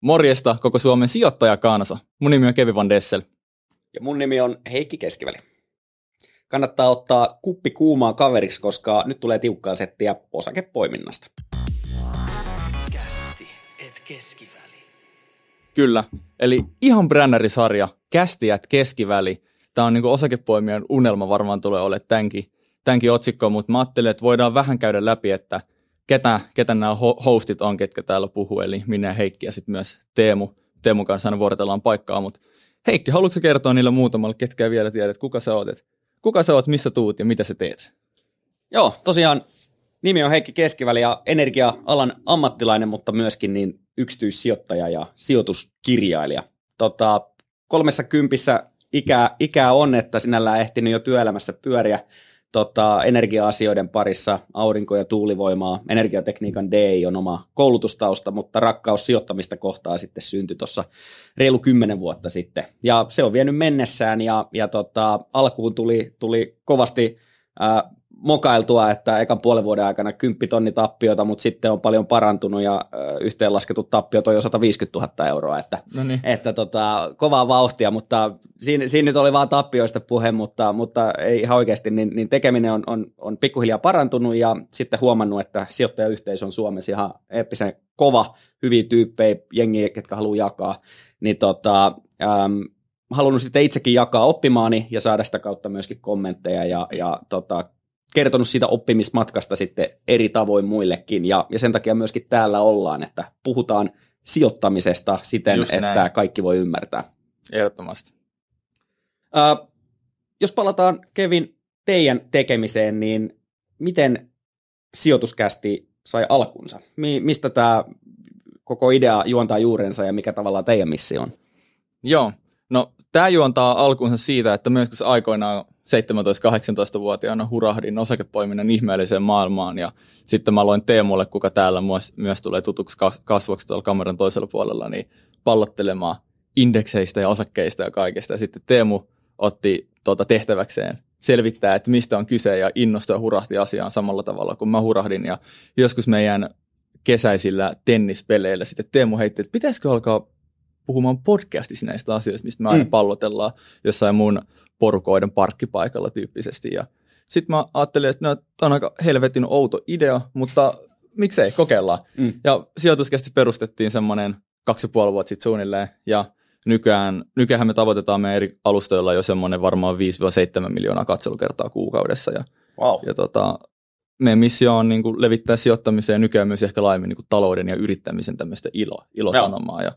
Morjesta koko Suomen sijoittajakansa. Mun nimi on Kevin Van Dessel. Ja mun nimi on Heikki Keskiväli. Kannattaa ottaa kuppi kuumaa kaveriksi, koska nyt tulee tiukkaa settiä osakepoiminnasta. Kästi et keskiväli. Kyllä, eli ihan brännärisarja, Kästi et keskiväli. Tämä on niin osakepoimijan unelma varmaan tulee olemaan tämänkin, tämänkin otsikko, mutta mä ajattelin, että voidaan vähän käydä läpi, että ketä, ketä nämä hostit on, ketkä täällä puhuu, eli minä ja Heikki ja sitten myös Teemu. Teemu kanssa aina vuorotellaan paikkaa, mutta Heikki, haluatko kertoa niille muutamalle, ketkä vielä tiedä, kuka sä oot, kuka sä oot, missä tuut ja mitä sä teet? Joo, tosiaan nimi on Heikki Keskiväli ja energia-alan ammattilainen, mutta myöskin niin yksityissijoittaja ja sijoituskirjailija. Tota, kolmessa kympissä ikää, ikää on, että sinällään ehtinyt jo työelämässä pyöriä tota, energia-asioiden parissa, aurinko- ja tuulivoimaa, energiatekniikan DI on oma koulutustausta, mutta rakkaus sijoittamista kohtaa sitten syntyi tuossa reilu kymmenen vuotta sitten. Ja se on vienyt mennessään ja, ja tota, alkuun tuli, tuli kovasti ää, mokailtua, että ekan puolen vuoden aikana 10 tonni tappiota, mutta sitten on paljon parantunut ja yhteenlasketut tappiot on jo 150 000 euroa, että, Noniin. että tota, kovaa vauhtia, mutta siinä, siinä nyt oli vaan tappioista puhe, mutta, mutta ei ihan oikeasti, niin, niin tekeminen on, on, on pikkuhiljaa parantunut ja sitten huomannut, että sijoittajayhteisö on Suomessa ihan eeppisen kova, hyviä tyyppejä, jengiä, ketkä haluaa jakaa, niin tota, äm, halunnut sitten itsekin jakaa oppimaani ja saada sitä kautta myöskin kommentteja ja, ja tota, kertonut siitä oppimismatkasta sitten eri tavoin muillekin ja, ja sen takia myöskin täällä ollaan, että puhutaan sijoittamisesta siten, Just että näin. kaikki voi ymmärtää. Ehdottomasti. Äh, jos palataan Kevin teidän tekemiseen, niin miten sijoituskästi sai alkunsa? Mi- mistä tämä koko idea juontaa juurensa ja mikä tavallaan teidän missio on? Joo, no tämä juontaa alkunsa siitä, että myös aikoinaan 17-18-vuotiaana hurahdin osakepoiminnan ihmeelliseen maailmaan ja sitten mä aloin Teemulle, kuka täällä myös, myös tulee tutuksi kasvoksi tuolla kameran toisella puolella, niin pallottelemaan indekseistä ja osakkeista ja kaikesta. Ja sitten Teemu otti tuota tehtäväkseen selvittää, että mistä on kyse ja innostui ja hurahti asiaan samalla tavalla kuin mä hurahdin. Ja joskus meidän kesäisillä tennispeleillä sitten Teemu heitti, että pitäisikö alkaa puhumaan podcastissa näistä asioista, mistä me aina mm. pallotellaan jossain mun porukoiden parkkipaikalla tyyppisesti. Ja sitten mä ajattelin, että no, tämä on aika helvetin outo idea, mutta miksei, kokeillaan. Mm. Ja sijoituskästi perustettiin semmoinen kaksi ja puoli vuotta sitten suunnilleen, ja nykyään, nykyään me tavoitetaan meidän eri alustoilla jo semmoinen varmaan 5-7 miljoonaa katselukertaa kuukaudessa. Ja, wow. ja tota, meidän missio on niin kuin levittää sijoittamiseen ja nykyään myös ehkä laajemmin niin kuin talouden ja yrittämisen tämmöistä ilo, ilosanomaa. Ja ja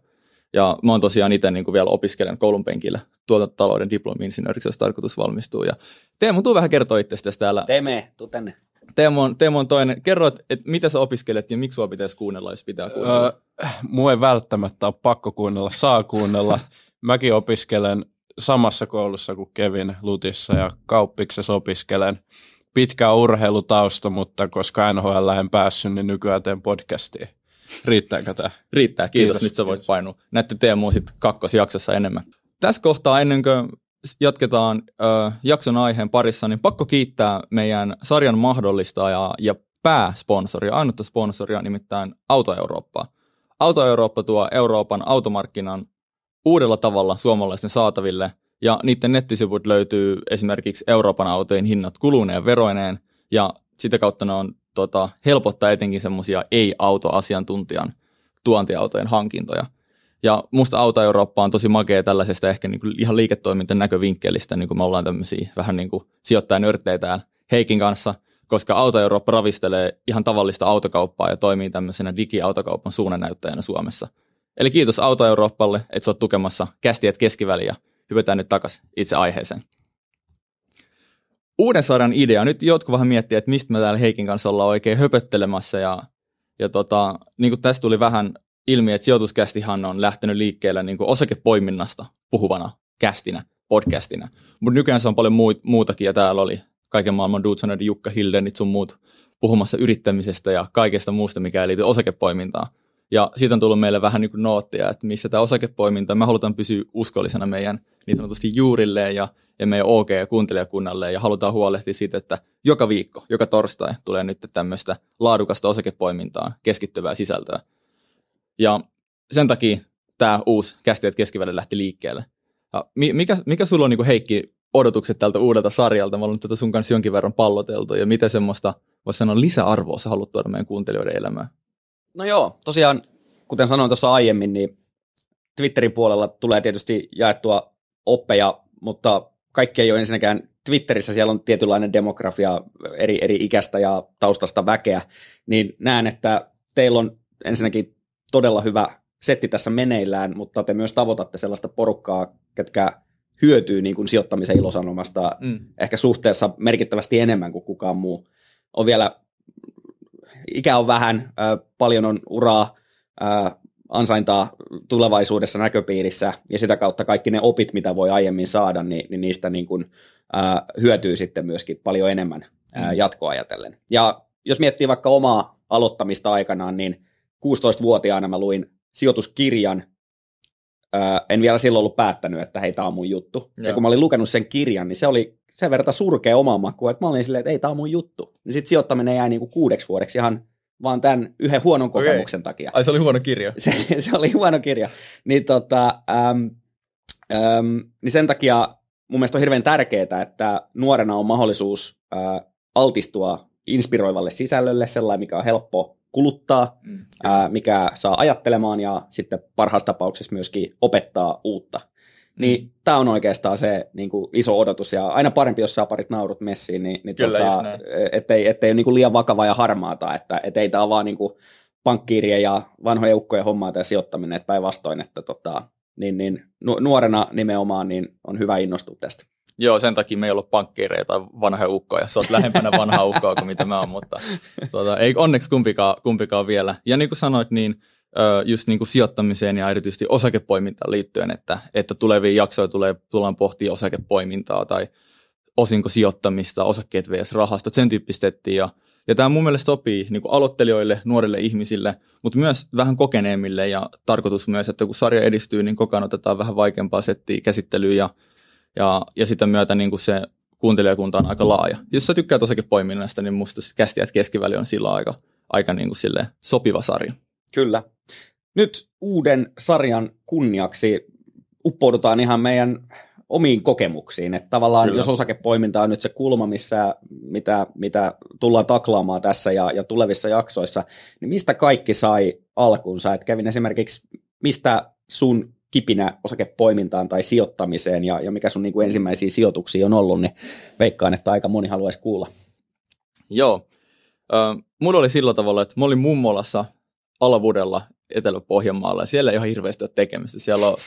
mä oon tosiaan itse niin kuin vielä opiskelen koulun penkillä tuotantotalouden diplomi-insinööriksi, jos tarkoitus valmistuu. Ja Teemu, tuu vähän kertoa itsestäsi täällä. Teeme, tuu tänne. Teemu on, Teemu on toinen. Kerro, että mitä sä opiskelet ja miksi sua pitäisi kuunnella, jos pitää kuunnella? Öö, mua ei välttämättä ole pakko kuunnella, saa kuunnella. Mäkin opiskelen samassa koulussa kuin Kevin Lutissa ja kauppiksessa opiskelen. Pitkä urheilutausta, mutta koska NHL en päässyt, niin nykyään teen podcastia. Riittääkö tämä? Riittää, kiitos. kiitos. Nyt sä voit painua. Näette Teemu sitten kakkosjaksossa enemmän. Tässä kohtaa ennen kuin jatketaan ö, jakson aiheen parissa, niin pakko kiittää meidän sarjan mahdollistajaa ja pääsponsoria, ainutta sponsoria, nimittäin Auto Eurooppaa. Auto Eurooppa tuo Euroopan automarkkinan uudella tavalla suomalaisten saataville, ja niiden nettisivut löytyy esimerkiksi Euroopan autojen hinnat kuluneen veroineen, ja sitä kautta ne on tota, helpottaa etenkin semmoisia ei-autoasiantuntijan tuontiautojen hankintoja. Ja musta Auto Eurooppa on tosi makea tällaisesta ehkä niin kuin ihan liiketoimintan näkövinkkelistä, niin kuin me ollaan tämmöisiä vähän niin kuin sijoittajanörttejä täällä Heikin kanssa, koska Auto Eurooppa ravistelee ihan tavallista autokauppaa ja toimii tämmöisenä digiautokaupan suunnanäyttäjänä Suomessa. Eli kiitos Auto Eurooppalle, että sä oot tukemassa kästiet keskiväliä. Hypätään nyt takaisin itse aiheeseen uuden sarjan idea. Nyt jotkut vähän miettii, että mistä me täällä Heikin kanssa ollaan oikein höpöttelemässä. Ja, ja tota, niin kuin tästä tuli vähän ilmi, että sijoituskästihan on lähtenyt liikkeelle niin kuin osakepoiminnasta puhuvana kästinä, podcastina. Mutta nykyään se on paljon muutakin, ja täällä oli kaiken maailman Dudsonen, Jukka Hildenit sun muut puhumassa yrittämisestä ja kaikesta muusta, mikä ei liity osakepoimintaan. Ja siitä on tullut meille vähän niin kuin noottia, että missä tämä osakepoiminta, me halutaan pysyä uskollisena meidän niin sanotusti juurilleen ja ja meidän ja kuuntelijakunnalle ja halutaan huolehtia siitä, että joka viikko, joka torstai tulee nyt tämmöistä laadukasta osakepoimintaa keskittyvää sisältöä. Ja sen takia tämä uusi kästiöt keskivälillä lähti liikkeelle. Ja mikä, mikä sulla on niin Heikki odotukset tältä uudelta sarjalta? Mä olen tätä sun kanssa jonkin verran palloteltu ja mitä semmoista, voisi sanoa, lisäarvoa sä haluat tuoda meidän kuuntelijoiden elämään? No joo, tosiaan, kuten sanoin tuossa aiemmin, niin Twitterin puolella tulee tietysti jaettua oppeja, mutta kaikki ei ole ensinnäkään Twitterissä, siellä on tietynlainen demografia eri, eri ikäistä ja taustasta väkeä, niin näen, että teillä on ensinnäkin todella hyvä setti tässä meneillään, mutta te myös tavoitatte sellaista porukkaa, ketkä hyötyy niin kuin sijoittamisen ilosanomasta mm. ehkä suhteessa merkittävästi enemmän kuin kukaan muu. On vielä, ikä on vähän, äh, paljon on uraa, äh, ansaintaa tulevaisuudessa näköpiirissä ja sitä kautta kaikki ne opit, mitä voi aiemmin saada, niin, niin niistä niin kuin, äh, hyötyy sitten myöskin paljon enemmän äh, mm. jatkoa ajatellen. Ja jos miettii vaikka omaa aloittamista aikanaan, niin 16-vuotiaana mä luin sijoituskirjan, äh, en vielä silloin ollut päättänyt, että hei, tämä on mun juttu. Joo. Ja kun mä olin lukenut sen kirjan, niin se oli sen verran surkea oma maku, että mä olin silleen, että ei, tämä on mun juttu. Niin sitten sijoittaminen jäi niinku kuudeksi vuodeksi ihan vaan tämän yhden huonon kokemuksen okay. takia. Ai se oli huono kirja? Se, se oli huono kirja. Niin, tota, äm, äm, niin sen takia mun mielestä on hirveän tärkeää, että nuorena on mahdollisuus äh, altistua inspiroivalle sisällölle, sellainen, mikä on helppo kuluttaa, mm, ää, mikä saa ajattelemaan ja sitten parhaassa tapauksessa myöskin opettaa uutta. Niin mm. tämä on oikeastaan se niin kuin iso odotus, ja aina parempi, jos saa parit naurut messiin, niin, niin Kyllä, tota, ettei, ettei ole niin kuin liian vakava ja harmaata, että et ei tämä ole vaan niin kuin pankkiirien ja vanhojen ukkojen hommaa tämä sijoittaminen, että päinvastoin, että tota, niin, niin, nuorena nimenomaan niin on hyvä innostua tästä. Joo, sen takia me ei ollut pankkiireja tai vanha ukkoja. Sä oot lähempänä vanhaa ukkoa kuin mitä mä oon, mutta tuota, ei onneksi kumpikaan, kumpikaan vielä. Ja niin kuin sanoit, niin just niin kuin sijoittamiseen ja erityisesti osakepoimintaan liittyen, että, että tulevia jaksoja tulee, tullaan pohtia osakepoimintaa tai osinko sijoittamista, osakkeet vs. rahastot, sen tyyppistettiin. Ja, ja tämä mun mielestä sopii niin kuin aloittelijoille, nuorille ihmisille, mutta myös vähän kokeneemmille ja tarkoitus myös, että kun sarja edistyy, niin koko ajan otetaan vähän vaikeampaa settiä käsittelyyn ja, ja, ja sitä myötä niin kuin se kuuntelijakunta on aika laaja. Jos sä tykkäät osakepoiminnasta, niin musta kästiät keskiväli on sillä aika, aika niin kuin sopiva sarja. Kyllä. Nyt uuden sarjan kunniaksi uppoudutaan ihan meidän omiin kokemuksiin. Että tavallaan Kyllä. jos osakepoiminta on nyt se kulma, missä, mitä, mitä tullaan taklaamaan tässä ja, ja tulevissa jaksoissa, niin mistä kaikki sai alkunsa? Et kävin esimerkiksi, mistä sun kipinä osakepoimintaan tai sijoittamiseen ja, ja mikä sun niin kuin ensimmäisiä sijoituksia on ollut, niin veikkaan, että aika moni haluaisi kuulla. Joo. Äh, mulla oli sillä tavalla, että mä olin mummolassa Alavudella Etelä-Pohjanmaalla ja siellä ei ihan hirveästi ole tekemistä. Siellä on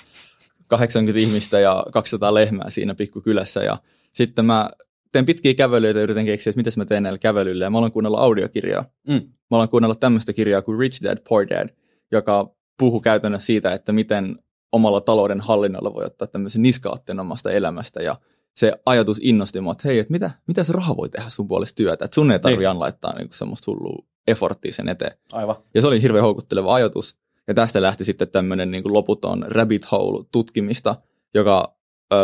80 ihmistä ja 200 lehmää siinä pikkukylässä ja sitten mä teen pitkiä kävelyitä ja yritän keksiä, että mitä mä teen näillä kävelyillä ja mä olen kuunnella audiokirjaa. Mm. Mä olen kuunnella tämmöistä kirjaa kuin Rich Dad, Poor Dad, joka puhuu käytännössä siitä, että miten omalla talouden hallinnolla voi ottaa tämmöisen niskaotteen omasta elämästä ja se ajatus innosti mua, että hei, että mitä, mitä se raha voi tehdä sun puolesta työtä, että sun ei tarvitse niin. laittaa niinku semmoista hullua efforttia sen eteen. Aivan. Ja se oli hirveän houkutteleva ajatus. Ja tästä lähti sitten tämmöinen niin loputon rabbit hole tutkimista, joka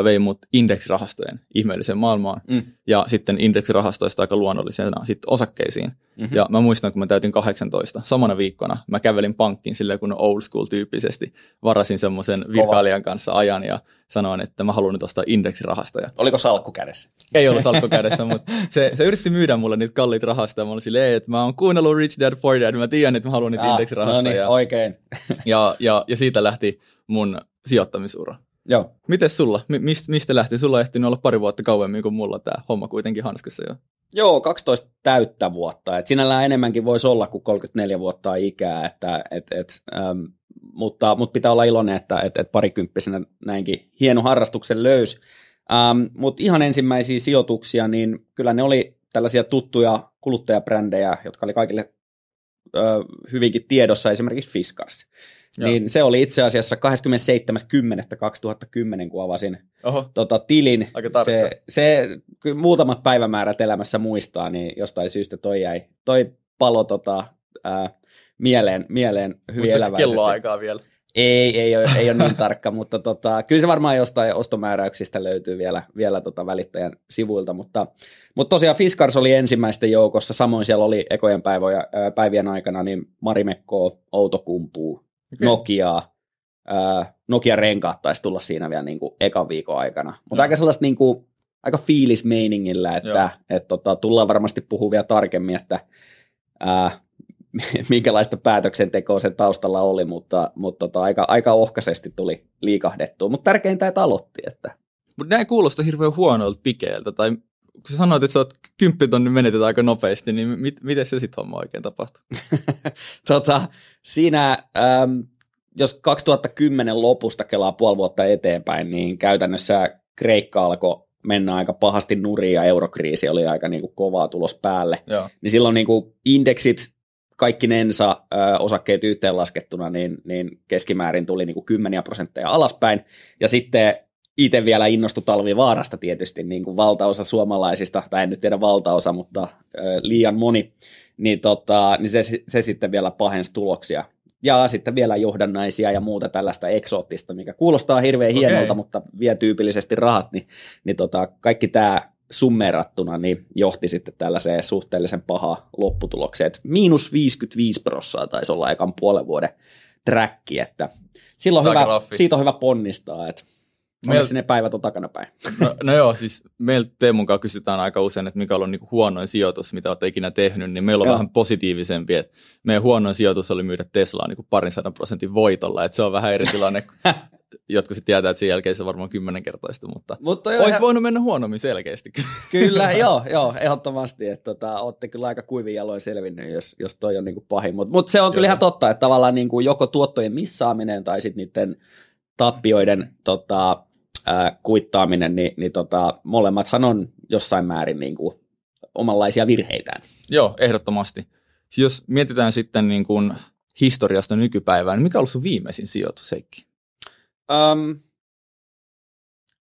vei mut indeksirahastojen ihmeelliseen maailmaan mm. ja sitten indeksirahastoista aika luonnollisena sitten osakkeisiin. Mm-hmm. Ja mä muistan, kun mä täytin 18, samana viikkona mä kävelin pankkiin silleen kun old school tyyppisesti, varasin semmoisen virkailijan kanssa ajan ja sanoin, että mä haluan nyt ostaa indeksirahastoja. Oliko salkku kädessä? Ei ollut salkku kädessä, mutta se, se yritti myydä mulle niitä kalliita rahastoja. Mä olin silleen, että mä oon kuunnellut Rich Dad Poor Dad, mä tiedän, että mä haluan niitä ah, indeksirahastoja. No niin, oikein. ja, ja, ja siitä lähti mun sijoittamisura. Joo. Miten sulla? Mist, mistä lähti? Sulla ehti olla pari vuotta kauemmin kuin mulla tämä homma kuitenkin hanskassa jo. Joo, 12 täyttä vuotta. Et sinällään enemmänkin voisi olla kuin 34 vuotta ikää, että, et, et, ähm, mutta, mutta pitää olla iloinen, että et, et parikymppisenä näinkin hieno harrastuksen löys. Ähm, mutta ihan ensimmäisiä sijoituksia, niin kyllä ne oli tällaisia tuttuja kuluttajabrändejä, jotka oli kaikille ö, hyvinkin tiedossa, esimerkiksi Fiskars. Joo. Niin se oli itse asiassa 27.10.2010, kun avasin Oho. Tota, tilin. Aika se, se muutamat päivämäärät elämässä muistaa, niin jostain syystä toi jäi, toi palo tota, ää, mieleen, mieleen hyvin eläväisesti. kelloaikaa vielä? Ei, ei ole, ei ole niin tarkka, mutta tota, kyllä se varmaan jostain ostomääräyksistä löytyy vielä, vielä tota välittäjän sivuilta, mutta, mutta tosiaan Fiskars oli ensimmäisten joukossa, samoin siellä oli ekojen päivien aikana niin Marimekko, Outokumpuu, okay. Nokiaa, Nokia renkaat taisi tulla siinä vielä niin kuin ekan viikon aikana. Mutta aika sellaista niin kuin, aika fiilismeiningillä, että et, tota, tullaan varmasti puhua vielä tarkemmin, että ää, minkälaista päätöksentekoa sen taustalla oli, mutta, mutta tota, aika, aika ohkaisesti tuli liikahdettua. Mutta tärkeintä, että aloitti. Että. Mutta näin kuulostaa hirveän huonolta pikeeltä, tai kun sä sanoit, että sä oot kymppitonni menetet aika nopeasti, niin mit, miten se sitten homma oikein tapahtuu? tota, siinä, äm, jos 2010 lopusta kelaa puoli vuotta eteenpäin, niin käytännössä Kreikka alkoi mennä aika pahasti nurin ja eurokriisi oli aika niin kuin kovaa tulos päälle. Joo. Niin silloin niin kuin indeksit, kaikki nensa ö, osakkeet yhteenlaskettuna, niin, niin keskimäärin tuli niin kuin kymmeniä prosentteja alaspäin. Ja sitten itse vielä innostui talvivaarasta tietysti, niin kuin valtaosa suomalaisista, tai en nyt tiedä valtaosa, mutta ö, liian moni, niin, tota, niin se, se sitten vielä pahensi tuloksia. Ja sitten vielä johdannaisia ja muuta tällaista eksoottista, mikä kuulostaa hirveän okay. hienolta, mutta vie tyypillisesti rahat, niin, niin tota, kaikki tämä summerattuna niin johti sitten tällaiseen suhteellisen pahaan lopputulokseen. Et miinus 55 prossaa taisi olla ekan puolen vuoden träkki, että silloin hyvä, siitä on hyvä ponnistaa, että Meil... ne päivät on takanapäin. No, no joo, siis meillä Teemun kanssa kysytään aika usein, että mikä on niinku huonoin sijoitus, mitä olet ikinä tehnyt, niin meillä on joo. vähän positiivisempi, että meidän huonoin sijoitus oli myydä Teslaa niinku parin sadan prosentin voitolla, että se on vähän eri tilanne. Jotkut sitten tietää, että sen jälkeen se varmaan kymmenenkertaista, mutta, mutta olisi ihan... voinut mennä huonommin selkeästi. Kyllä, joo, joo, ehdottomasti, että tota, olette kyllä aika kuivin jaloin selvinnyt, jos, jos toi on niinku pahin, mutta mut se on joo. kyllä ihan totta, että tavallaan niinku joko tuottojen missaaminen tai sitten niiden tappioiden tota, ää, kuittaaminen, niin, niin tota, molemmathan on jossain määrin niin kuin omanlaisia virheitään. Joo, ehdottomasti. Jos mietitään sitten niin kuin historiasta nykypäivään, niin mikä on ollut sun viimeisin sijoitus, Heikki? Um,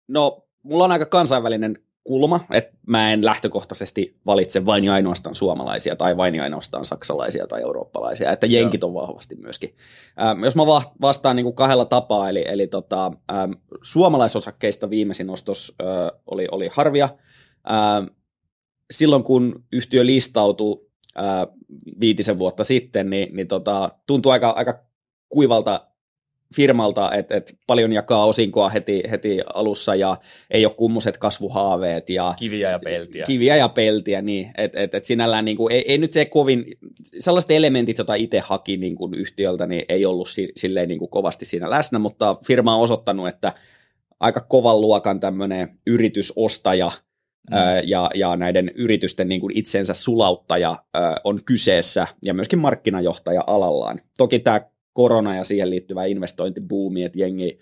no, mulla on aika kansainvälinen kulma, että mä en lähtökohtaisesti valitse vain ja ainoastaan suomalaisia tai vain ja ainoastaan saksalaisia tai eurooppalaisia, että jenkit on vahvasti myöskin. Ähm, jos mä vastaan niin kuin kahdella tapaa, eli, eli tota, ähm, suomalaisosakkeista viimeisin ostos äh, oli, oli Harvia. Ähm, silloin kun yhtiö listautui äh, viitisen vuotta sitten, niin, niin tota, tuntui aika, aika kuivalta firmalta, että et paljon jakaa osinkoa heti, heti alussa ja ei ole kummoset kasvuhaaveet. Ja kiviä ja peltiä. Kiviä ja peltiä, niin että et, et sinällään niin kuin, ei, ei, nyt se kovin, sellaiset elementit, joita itse haki niin kuin yhtiöltä, niin ei ollut si, silleen niin kuin kovasti siinä läsnä, mutta firma on osoittanut, että aika kovan luokan tämmöinen yritysostaja Mm. ja, ja näiden yritysten niin kuin itsensä sulauttaja on kyseessä ja myöskin markkinajohtaja alallaan. Toki tämä korona ja siihen liittyvä investointibuumi, että jengi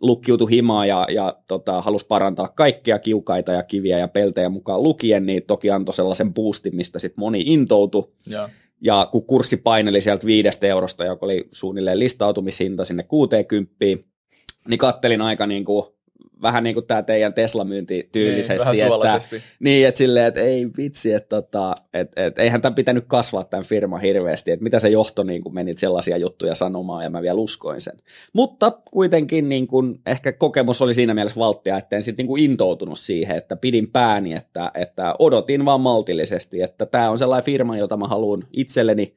lukkiutui himaa ja, ja tota, halusi parantaa kaikkea kiukaita ja kiviä ja peltejä mukaan lukien, niin toki antoi sellaisen boostin, mistä sitten moni intoutui. Ja. ja kun kurssi paineli sieltä viidestä eurosta, joka oli suunnilleen listautumishinta sinne 60, niin kattelin aika niin kuin vähän niin kuin tämä teidän Tesla-myynti tyylisesti. Niin, että, niin, että silleen, että ei vitsi, että tota, et, et, eihän tämän pitänyt kasvaa tämän firman hirveästi, että mitä se johto niin kuin menit sellaisia juttuja sanomaan ja mä vielä uskoin sen. Mutta kuitenkin niin kuin, ehkä kokemus oli siinä mielessä valttia, että en sitten niin intoutunut siihen, että pidin pääni, että, että odotin vaan maltillisesti, että tämä on sellainen firma, jota mä haluan itselleni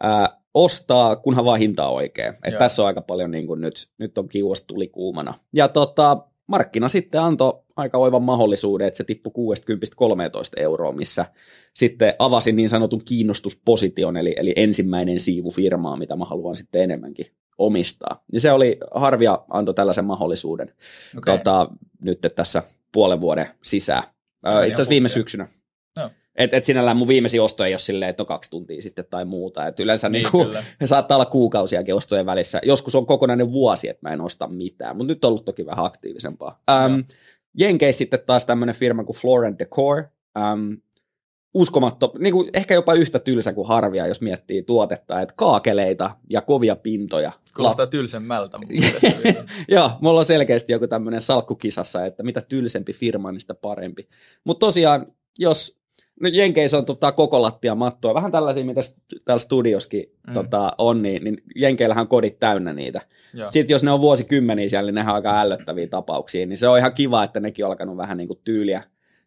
ää, ostaa, kunhan vaan hinta on oikein. Et tässä on aika paljon niin kuin nyt, nyt on kiuas tuli kuumana. Ja tota, markkina sitten antoi aika oivan mahdollisuuden, että se tippui 60-13 euroa, missä sitten avasin niin sanotun kiinnostusposition, eli, eli ensimmäinen siivu firmaa, mitä mä haluan sitten enemmänkin omistaa. Ja se oli, Harvia antoi tällaisen mahdollisuuden okay. tota, nyt tässä puolen vuoden sisään. Itse asiassa viime syksynä. No. Et, et sinällään mun viimeisin osto ei ole silleen, että on kaksi tuntia sitten tai muuta. Et yleensä niin, niinku, saattaa olla kuukausiakin ostojen välissä. Joskus on kokonainen vuosi, että mä en osta mitään, mutta nyt on ollut toki vähän aktiivisempaa. Um, Jenkeissä sitten taas tämmöinen firma kuin Floor Decor. Um, uskomatto, niin kuin ehkä jopa yhtä tylsä kuin harvia, jos miettii tuotetta, että kaakeleita ja kovia pintoja. Kuulostaa tylsemmältä. Joo, mulla on selkeästi joku tämmöinen salkkukisassa, että mitä tylsempi firma, niin sitä parempi. Mutta tosiaan, jos No Jenkeissä on tota, koko lattia mattoa, vähän tällaisia, mitä täällä studioskin mm. tota, on, niin, niin Jenkeillähän on kodit täynnä niitä. Joo. Sitten jos ne on vuosikymmeniä siellä, niin nehän on aika ällöttäviä tapauksia, niin se on ihan kiva, että nekin on alkanut vähän niin kuin tyyliä,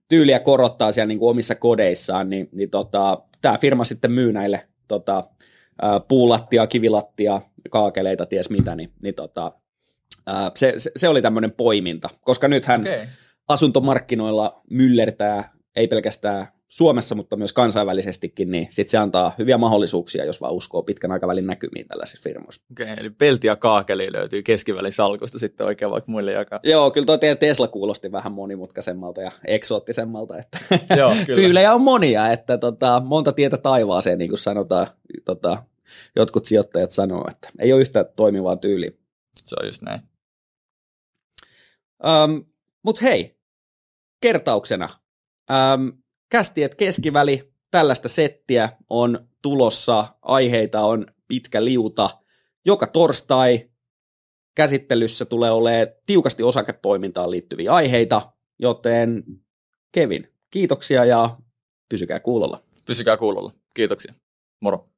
tyyliä korottaa siellä niin kuin omissa kodeissaan, niin, niin tota, tämä firma sitten myy näille tota, puulattia, kivilattia, kaakeleita, ties mitä, niin, niin tota, se, se, se oli tämmöinen poiminta, koska nythän Okei. asuntomarkkinoilla myllertää, ei pelkästään Suomessa, mutta myös kansainvälisestikin, niin sit se antaa hyviä mahdollisuuksia, jos vaan uskoo pitkän aikavälin näkymiin tällaisissa firmoissa. Okei, eli pelti ja kaakeli löytyy keskivälin salkusta sitten oikein vaikka muille jakaa. Joo, kyllä tuo teidän Tesla kuulosti vähän monimutkaisemmalta ja eksoottisemmalta, että Joo, kyllä. tyylejä on monia, että tota, monta tietä taivaaseen, niin kuin sanotaan, tota, jotkut sijoittajat sanoo, että ei ole yhtä toimivaa tyyliä. Se on just näin. Um, Mutta hei, kertauksena. Um, kästi, että keskiväli, tällaista settiä on tulossa, aiheita on pitkä liuta. Joka torstai käsittelyssä tulee olemaan tiukasti osakepoimintaan liittyviä aiheita, joten Kevin, kiitoksia ja pysykää kuulolla. Pysykää kuulolla. Kiitoksia. Moro.